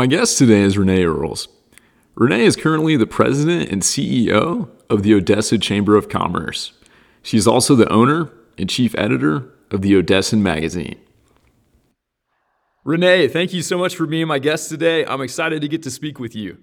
My guest today is Renee Earls. Renee is currently the president and CEO of the Odessa Chamber of Commerce. She's also the owner and chief editor of the Odessan magazine. Renee, thank you so much for being my guest today. I'm excited to get to speak with you.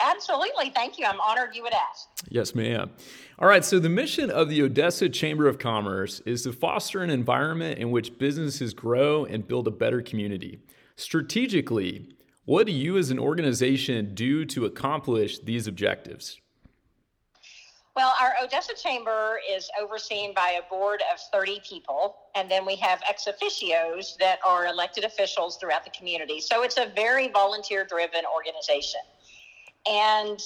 Absolutely. Thank you. I'm honored you would ask. Yes, ma'am. All right. So, the mission of the Odessa Chamber of Commerce is to foster an environment in which businesses grow and build a better community. Strategically, what do you as an organization do to accomplish these objectives? Well, our Odessa Chamber is overseen by a board of 30 people, and then we have ex officios that are elected officials throughout the community. So it's a very volunteer driven organization. And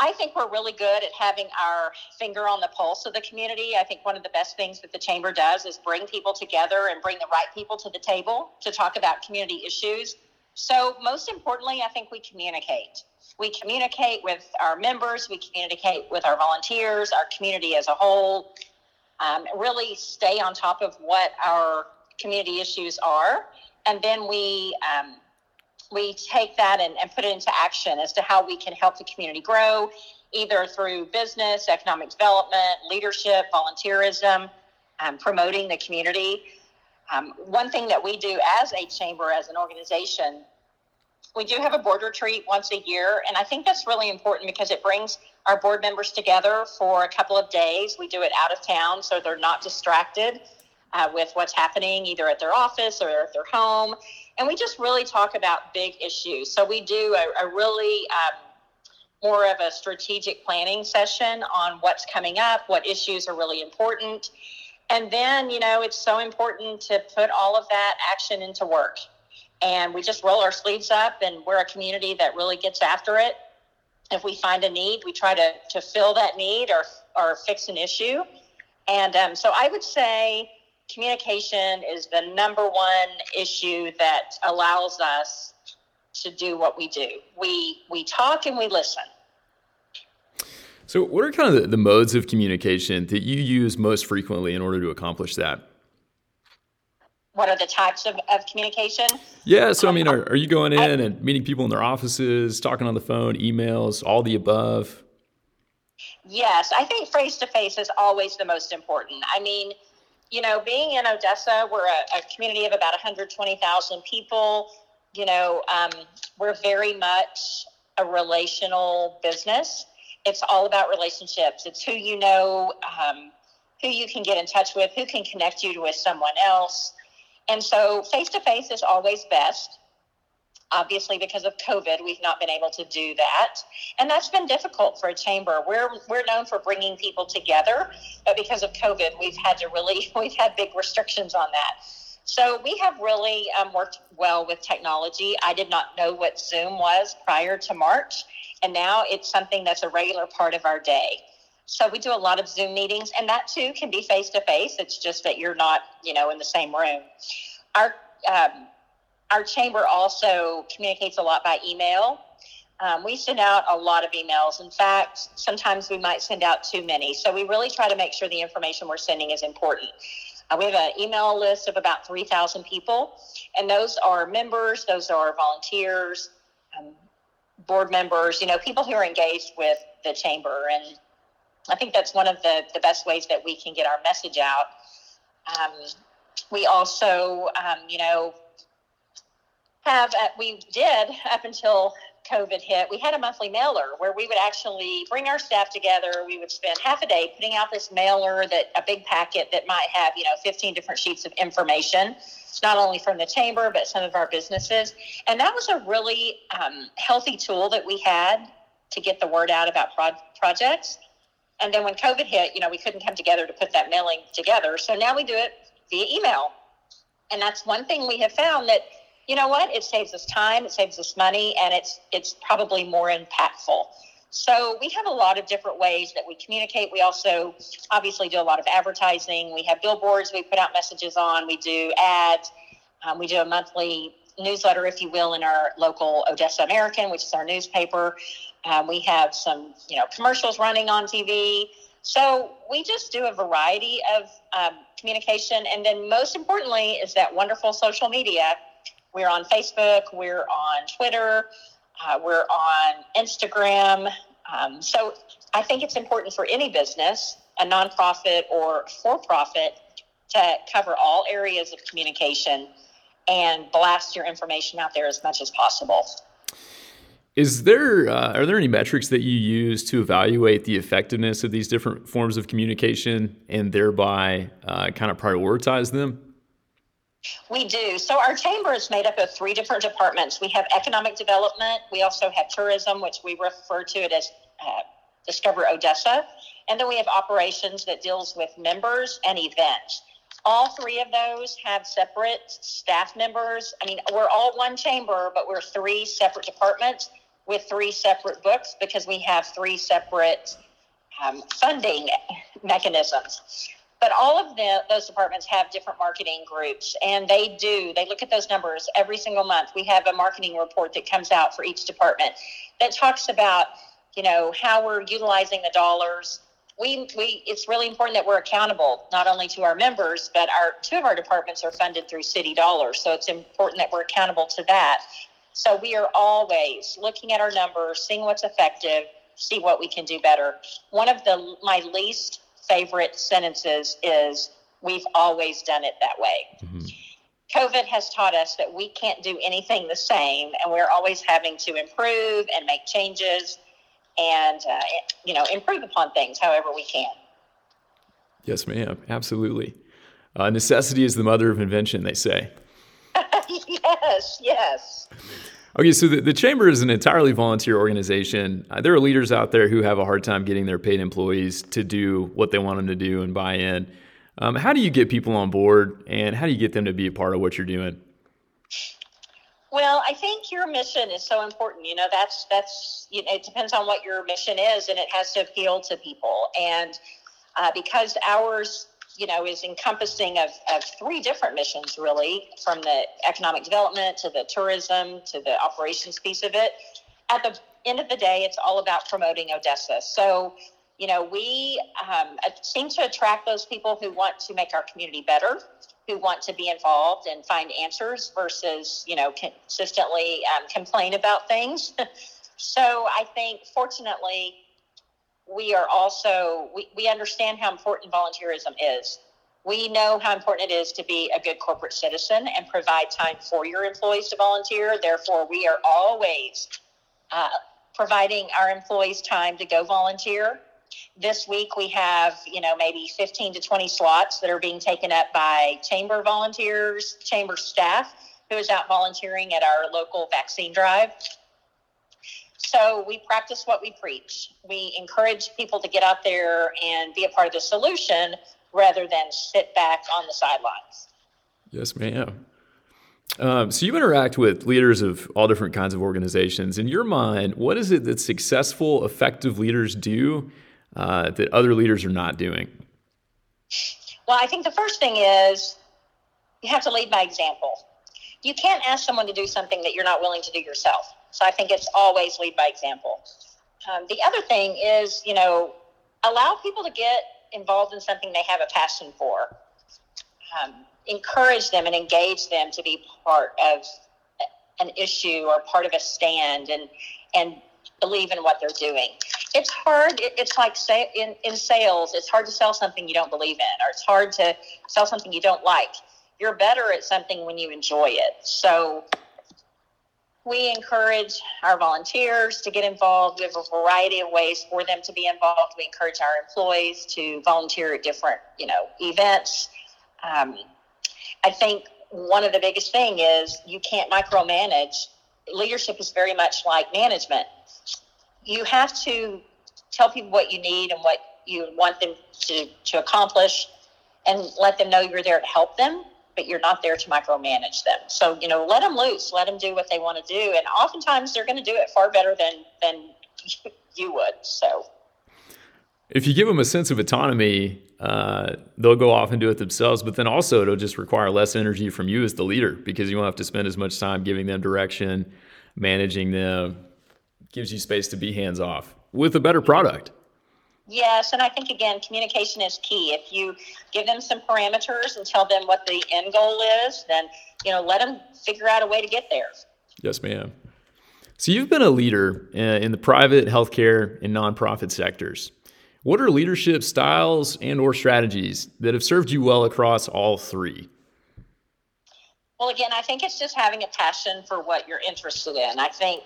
I think we're really good at having our finger on the pulse of the community. I think one of the best things that the chamber does is bring people together and bring the right people to the table to talk about community issues. So, most importantly, I think we communicate. We communicate with our members, we communicate with our volunteers, our community as a whole, um, really stay on top of what our community issues are. And then we um, we take that and, and put it into action as to how we can help the community grow, either through business, economic development, leadership, volunteerism, um, promoting the community. Um, one thing that we do as a chamber, as an organization, we do have a board retreat once a year, and I think that's really important because it brings our board members together for a couple of days. We do it out of town so they're not distracted uh, with what's happening either at their office or at their home and we just really talk about big issues. So we do a, a really um, more of a strategic planning session on what's coming up, what issues are really important. And then, you know, it's so important to put all of that action into work. And we just roll our sleeves up, and we're a community that really gets after it. If we find a need, we try to, to fill that need or, or fix an issue. And um, so I would say, communication is the number one issue that allows us to do what we do. We we talk and we listen. So, what are kind of the, the modes of communication that you use most frequently in order to accomplish that? What are the types of, of communication? Yeah, so I mean, are, are you going in I, and meeting people in their offices, talking on the phone, emails, all the above? Yes, I think face to face is always the most important. I mean, you know, being in Odessa, we're a, a community of about 120,000 people. You know, um, we're very much a relational business. It's all about relationships. It's who you know, um, who you can get in touch with, who can connect you with someone else. And so face to face is always best. Obviously, because of COVID, we've not been able to do that, and that's been difficult for a chamber. We're we're known for bringing people together, but because of COVID, we've had to really we've had big restrictions on that. So we have really um, worked well with technology. I did not know what Zoom was prior to March, and now it's something that's a regular part of our day. So we do a lot of Zoom meetings, and that too can be face to face. It's just that you're not, you know, in the same room. Our um, our chamber also communicates a lot by email. Um, we send out a lot of emails. In fact, sometimes we might send out too many. So we really try to make sure the information we're sending is important. Uh, we have an email list of about 3,000 people, and those are members, those are volunteers, um, board members, you know, people who are engaged with the chamber. And I think that's one of the, the best ways that we can get our message out. Um, we also, um, you know, have uh, we did up until COVID hit, we had a monthly mailer where we would actually bring our staff together. We would spend half a day putting out this mailer that a big packet that might have, you know, 15 different sheets of information, not only from the chamber, but some of our businesses. And that was a really um, healthy tool that we had to get the word out about pro- projects. And then when COVID hit, you know, we couldn't come together to put that mailing together. So now we do it via email. And that's one thing we have found that you know what? It saves us time, it saves us money, and it's it's probably more impactful. So we have a lot of different ways that we communicate. We also obviously do a lot of advertising. We have billboards we put out messages on. We do ads. Um, we do a monthly newsletter, if you will, in our local Odessa American, which is our newspaper. Um, we have some, you know, commercials running on TV. So we just do a variety of um, communication, and then most importantly is that wonderful social media we're on Facebook, we're on Twitter, uh, we're on Instagram. Um, so I think it's important for any business, a nonprofit or for profit, to cover all areas of communication and blast your information out there as much as possible. Is there uh, are there any metrics that you use to evaluate the effectiveness of these different forms of communication and thereby uh, kind of prioritize them? We do. So our chamber is made up of three different departments. We have economic development. We also have tourism, which we refer to it as uh, Discover Odessa, and then we have operations that deals with members and events. All three of those have separate staff members. I mean, we're all one chamber, but we're three separate departments with three separate books because we have three separate um, funding mechanisms. But all of the, those departments have different marketing groups, and they do. They look at those numbers every single month. We have a marketing report that comes out for each department that talks about, you know, how we're utilizing the dollars. We, we, it's really important that we're accountable not only to our members, but our two of our departments are funded through city dollars. So it's important that we're accountable to that. So we are always looking at our numbers, seeing what's effective, see what we can do better. One of the my least favorite sentences is we've always done it that way. Mm-hmm. COVID has taught us that we can't do anything the same, and we're always having to improve and make changes and, uh, you know, improve upon things however we can. Yes, ma'am. Absolutely. Uh, necessity is the mother of invention, they say. yes, yes. Okay, so the, the Chamber is an entirely volunteer organization. Uh, there are leaders out there who have a hard time getting their paid employees to do what they want them to do and buy in. Um, how do you get people on board and how do you get them to be a part of what you're doing? Well, I think your mission is so important. You know, that's that's you know, it depends on what your mission is, and it has to appeal to people. And uh, because ours you know, is encompassing of, of three different missions, really, from the economic development to the tourism to the operations piece of it. At the end of the day, it's all about promoting Odessa. So, you know, we um, seem to attract those people who want to make our community better, who want to be involved and find answers versus, you know, consistently um, complain about things. so I think, fortunately, we are also we, we understand how important volunteerism is. We know how important it is to be a good corporate citizen and provide time for your employees to volunteer. Therefore we are always uh, providing our employees time to go volunteer. This week we have you know maybe 15 to 20 slots that are being taken up by chamber volunteers chamber staff who is out volunteering at our local vaccine drive so we practice what we preach. We encourage people to get out there and be a part of the solution rather than sit back on the sidelines. Yes, ma'am. Um, so you interact with leaders of all different kinds of organizations. In your mind, what is it that successful, effective leaders do uh, that other leaders are not doing? Well, I think the first thing is you have to lead by example. You can't ask someone to do something that you're not willing to do yourself. So I think it's always lead by example. Um, the other thing is, you know, allow people to get involved in something they have a passion for. Um, encourage them and engage them to be part of an issue or part of a stand and and believe in what they're doing. It's hard. It's like say, in, in sales, it's hard to sell something you don't believe in, or it's hard to sell something you don't like. You're better at something when you enjoy it. So we encourage our volunteers to get involved. We have a variety of ways for them to be involved. We encourage our employees to volunteer at different, you know, events. Um, I think one of the biggest thing is you can't micromanage. Leadership is very much like management. You have to tell people what you need and what you want them to, to accomplish and let them know you're there to help them but you're not there to micromanage them. So, you know, let them loose, let them do what they want to do. And oftentimes they're going to do it far better than, than you would. So, if you give them a sense of autonomy, uh, they'll go off and do it themselves. But then also, it'll just require less energy from you as the leader because you won't have to spend as much time giving them direction, managing them. Gives you space to be hands off with a better product. Yes, and I think again, communication is key. If you give them some parameters and tell them what the end goal is, then you know let them figure out a way to get there. Yes, ma'am. So you've been a leader uh, in the private, healthcare, and nonprofit sectors. What are leadership styles and or strategies that have served you well across all three? Well, again, I think it's just having a passion for what you're interested in. I think,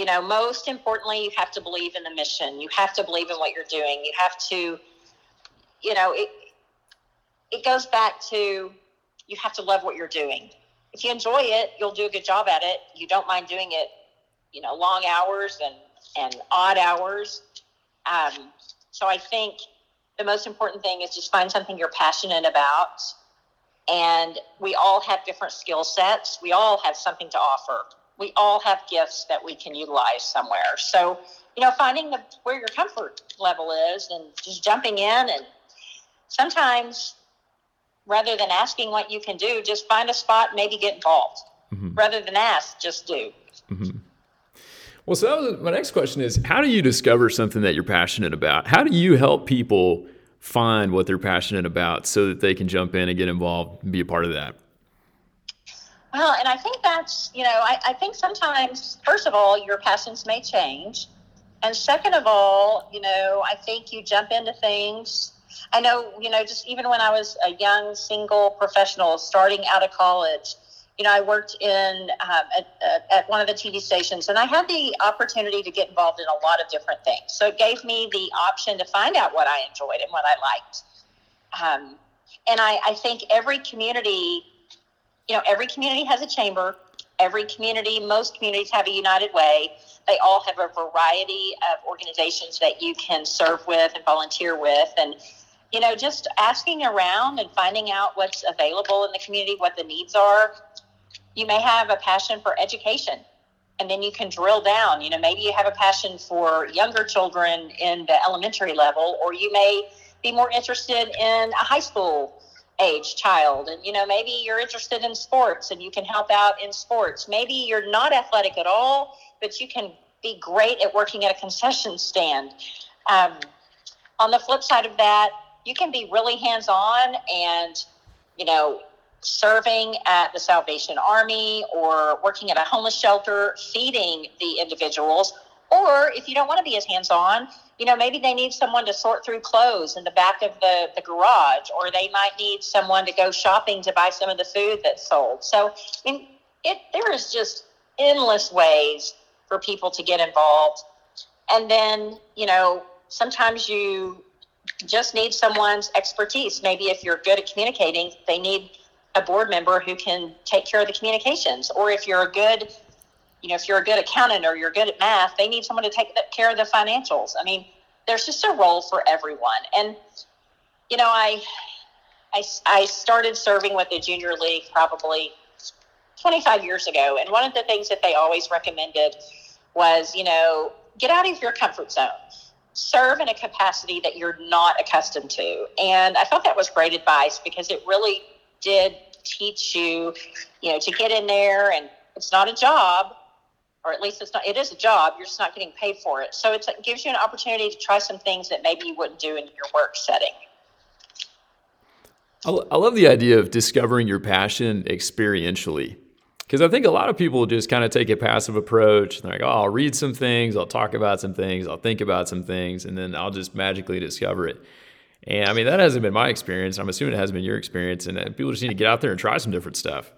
you know, most importantly, you have to believe in the mission. You have to believe in what you're doing. You have to, you know, it it goes back to you have to love what you're doing. If you enjoy it, you'll do a good job at it. You don't mind doing it, you know, long hours and and odd hours. Um, so I think the most important thing is just find something you're passionate about and we all have different skill sets. We all have something to offer. We all have gifts that we can utilize somewhere. So, you know, finding the, where your comfort level is and just jumping in. And sometimes, rather than asking what you can do, just find a spot, maybe get involved. Mm-hmm. Rather than ask, just do. Mm-hmm. Well, so that was, my next question is how do you discover something that you're passionate about? How do you help people? find what they're passionate about so that they can jump in and get involved and be a part of that? Well, and I think that's, you know, I, I think sometimes, first of all, your passions may change. And second of all, you know, I think you jump into things. I know, you know, just even when I was a young single professional starting out of college, you know, I worked in um, at, at, one of the TV stations, and I had the opportunity to get involved in a lot of different things. So it gave me the option to find out what I enjoyed and what I liked. Um, and I, I think every community, you know, every community has a chamber. Every community, most communities have a United Way. They all have a variety of organizations that you can serve with and volunteer with, and you know, just asking around and finding out what's available in the community, what the needs are, you may have a passion for education and then you can drill down you know maybe you have a passion for younger children in the elementary level or you may be more interested in a high school age child. And you know maybe you're interested in sports and you can help out in sports. Maybe you're not athletic at all but you can be great at working at a concession stand. Um, on the flip side of that you can be really hands on and you know serving at the Salvation Army or working at a homeless shelter, feeding the individuals. Or if you don't want to be as hands on, you know, maybe they need someone to sort through clothes in the back of the, the garage, or they might need someone to go shopping to buy some of the food that's sold. So, I mean, it, there is just endless ways for people to get involved. And then, you know, sometimes you just need someone's expertise. Maybe if you're good at communicating, they need a board member who can take care of the communications. Or if you're a good, you know, if you're a good accountant or you're good at math, they need someone to take care of the financials. I mean, there's just a role for everyone. And, you know, I, I, I started serving with the junior league probably 25 years ago. And one of the things that they always recommended was, you know, get out of your comfort zone serve in a capacity that you're not accustomed to. And I thought that was great advice because it really did teach you, you know, to get in there and it's not a job, or at least it's not, it is a job. You're just not getting paid for it. So it gives you an opportunity to try some things that maybe you wouldn't do in your work setting. I love the idea of discovering your passion experientially. Because I think a lot of people just kind of take a passive approach. They're like, oh, I'll read some things, I'll talk about some things, I'll think about some things, and then I'll just magically discover it. And I mean, that hasn't been my experience. I'm assuming it hasn't been your experience. And uh, people just need to get out there and try some different stuff.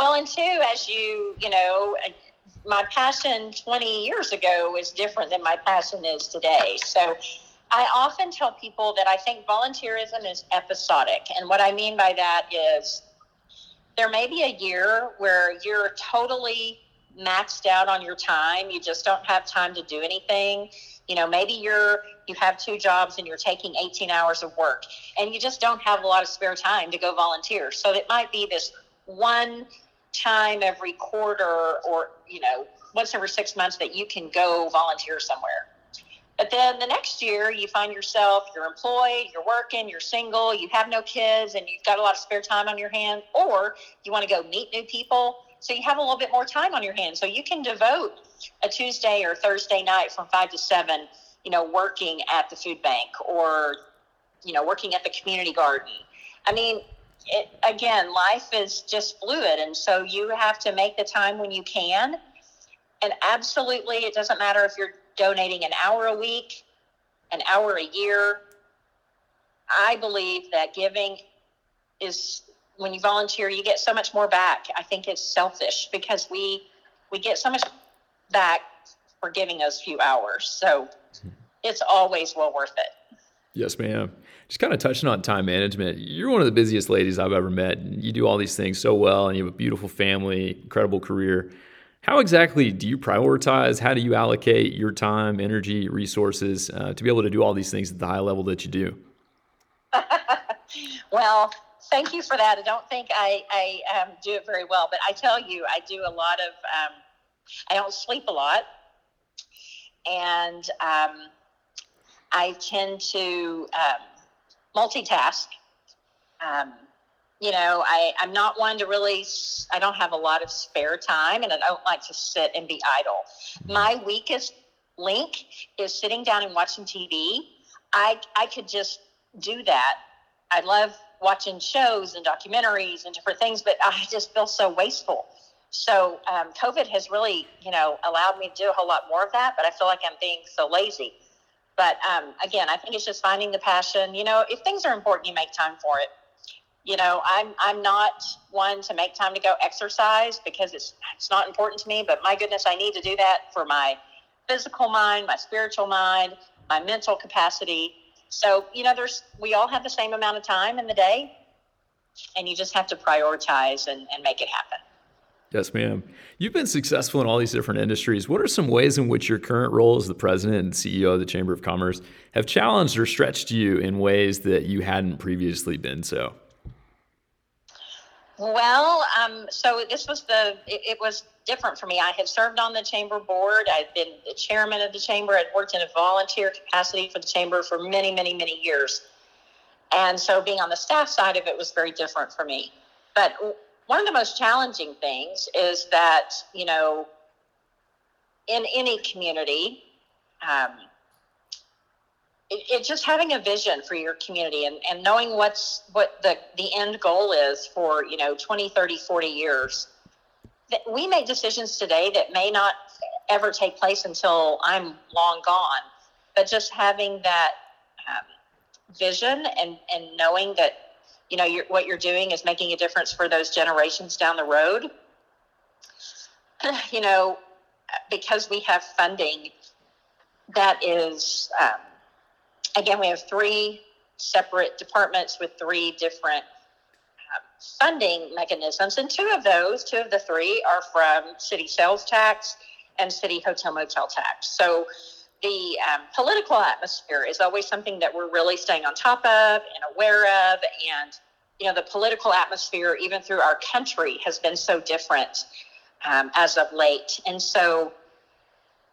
Well, and two, as you, you know, my passion 20 years ago is different than my passion is today. So I often tell people that I think volunteerism is episodic. And what I mean by that is there may be a year where you're totally maxed out on your time, you just don't have time to do anything you know maybe you're you have two jobs and you're taking 18 hours of work and you just don't have a lot of spare time to go volunteer so it might be this one time every quarter or you know once every six months that you can go volunteer somewhere. But then the next year you find yourself you're employed you're working you're single you have no kids and you've got a lot of spare time on your hands or you want to go meet new people. So you have a little bit more time on your hands. So you can devote a Tuesday or Thursday night from five to seven you know, working at the food bank or, you know, working at the community garden. I mean, it, again, life is just fluid. And so you have to make the time when you can. And absolutely, it doesn't matter if you're donating an hour a week, an hour a year. I believe that giving is when you volunteer, you get so much more back. I think it's selfish because we we get so much back for giving those few hours. So it's always well worth it. Yes, ma'am. Just kind of touching on time management. You're one of the busiest ladies I've ever met. You do all these things so well, and you have a beautiful family, incredible career. How exactly do you prioritize? How do you allocate your time, energy, resources uh, to be able to do all these things at the high level that you do? well, thank you for that. I don't think I, I um, do it very well, but I tell you, I do a lot of, um, I don't sleep a lot. And um, I tend to um, multitask. Um, you know, I, I'm not one to really, I don't have a lot of spare time and I don't like to sit and be idle. Mm-hmm. My weakest link is sitting down and watching TV. I, I could just do that. I love watching shows and documentaries and different things, but I just feel so wasteful. So um, COVID has really, you know, allowed me to do a whole lot more of that, but I feel like I'm being so lazy. But um, again, I think it's just finding the passion. You know, if things are important, you make time for it. You know, I'm I'm not one to make time to go exercise because it's it's not important to me. But my goodness, I need to do that for my physical mind, my spiritual mind, my mental capacity. So you know, there's we all have the same amount of time in the day, and you just have to prioritize and, and make it happen. Yes, ma'am. You've been successful in all these different industries. What are some ways in which your current role as the president and CEO of the Chamber of Commerce have challenged or stretched you in ways that you hadn't previously been so? Well, um, so this was the, it, it, was different for me. I had served on the chamber board. I'd been the chairman of the chamber. I'd worked in a volunteer capacity for the chamber for many, many, many years. And so being on the staff side of it was very different for me. But one of the most challenging things is that, you know, in any community, um, it, just having a vision for your community and, and knowing what's what the, the end goal is for you know 20 30 40 years that we make decisions today that may not ever take place until i'm long gone. But just having that um, vision and and knowing that you know you're, what you're doing is making a difference for those generations down the road. You know because we have funding that is um, again we have three separate departments with three different uh, funding mechanisms. And two of those two of the three are from city sales tax and city hotel motel tax. So the um, political atmosphere is always something that we're really staying on top of and aware of. And, you know, the political atmosphere, even through our country, has been so different um, as of late. And so,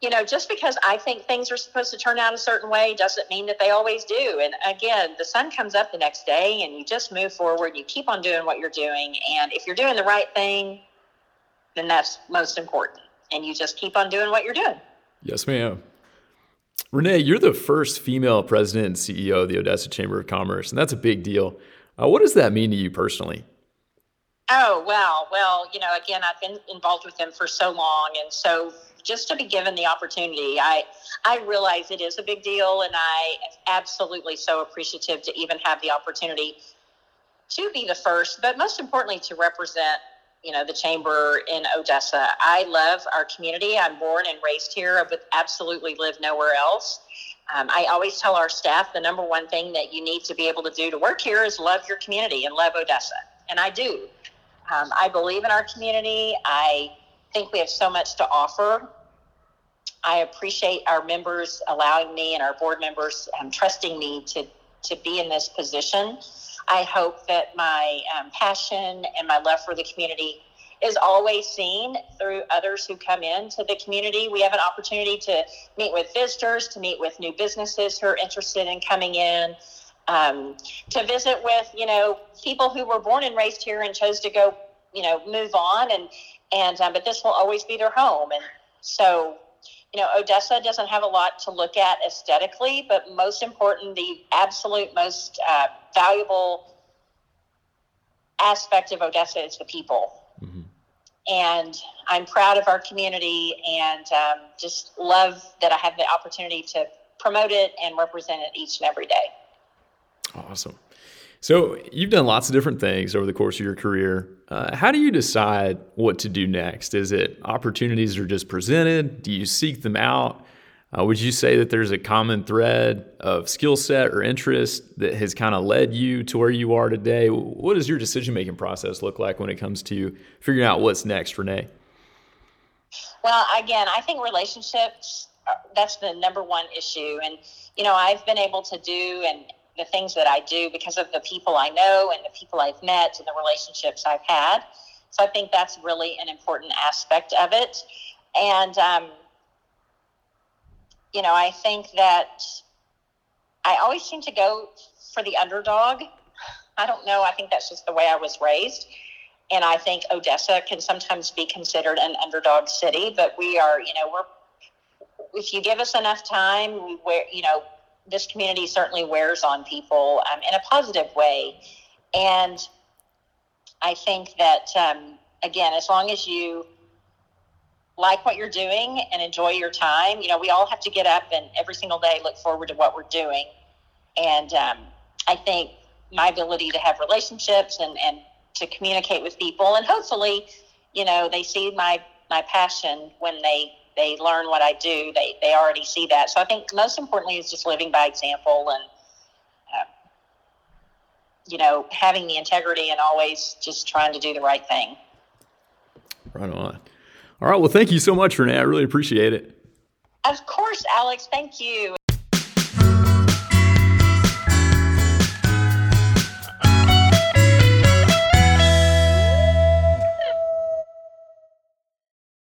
you know, just because I think things are supposed to turn out a certain way doesn't mean that they always do. And again, the sun comes up the next day and you just move forward. You keep on doing what you're doing. And if you're doing the right thing, then that's most important. And you just keep on doing what you're doing. Yes, ma'am. Renee, you're the first female president and CEO of the Odessa Chamber of Commerce, and that's a big deal. Uh, what does that mean to you personally? Oh, well, well, you know, again, I've been involved with them for so long. And so just to be given the opportunity, I, I realize it is a big deal. And I am absolutely so appreciative to even have the opportunity to be the first, but most importantly, to represent you know the chamber in Odessa. I love our community. I'm born and raised here. I would absolutely live nowhere else. Um, I always tell our staff the number one thing that you need to be able to do to work here is love your community and love Odessa, and I do. Um, I believe in our community. I think we have so much to offer. I appreciate our members allowing me and our board members um, trusting me to to be in this position. I hope that my um, passion and my love for the community is always seen through others who come into the community. We have an opportunity to meet with visitors, to meet with new businesses who are interested in coming in, um, to visit with you know people who were born and raised here and chose to go you know move on and and um, but this will always be their home and so you know, Odessa doesn't have a lot to look at aesthetically, but most important, the absolute most uh, valuable aspect of Odessa is the people. Mm-hmm. And I'm proud of our community and um, just love that I have the opportunity to promote it and represent it each and every day. Awesome. So you've done lots of different things over the course of your career. Uh, how do you decide what to do next? Is it opportunities are just presented? Do you seek them out? Uh, would you say that there's a common thread of skill set or interest that has kind of led you to where you are today? What does your decision making process look like when it comes to figuring out what's next, Renee? Well, again, I think relationships uh, that's the number one issue and you know I've been able to do and the things that I do because of the people I know and the people I've met and the relationships I've had. So I think that's really an important aspect of it. And, um, you know, I think that I always seem to go for the underdog. I don't know. I think that's just the way I was raised. And I think Odessa can sometimes be considered an underdog city, but we are, you know, we're, if you give us enough time, we, wear, you know, this community certainly wears on people um, in a positive way. And I think that, um, again, as long as you like what you're doing and enjoy your time, you know, we all have to get up and every single day look forward to what we're doing. And um, I think my ability to have relationships and, and to communicate with people and hopefully, you know, they see my, my passion when they they learn what I do, they, they already see that. So I think most importantly is just living by example and, uh, you know, having the integrity and always just trying to do the right thing. Right on. All right. Well, thank you so much, Renee. I really appreciate it. Of course, Alex. Thank you.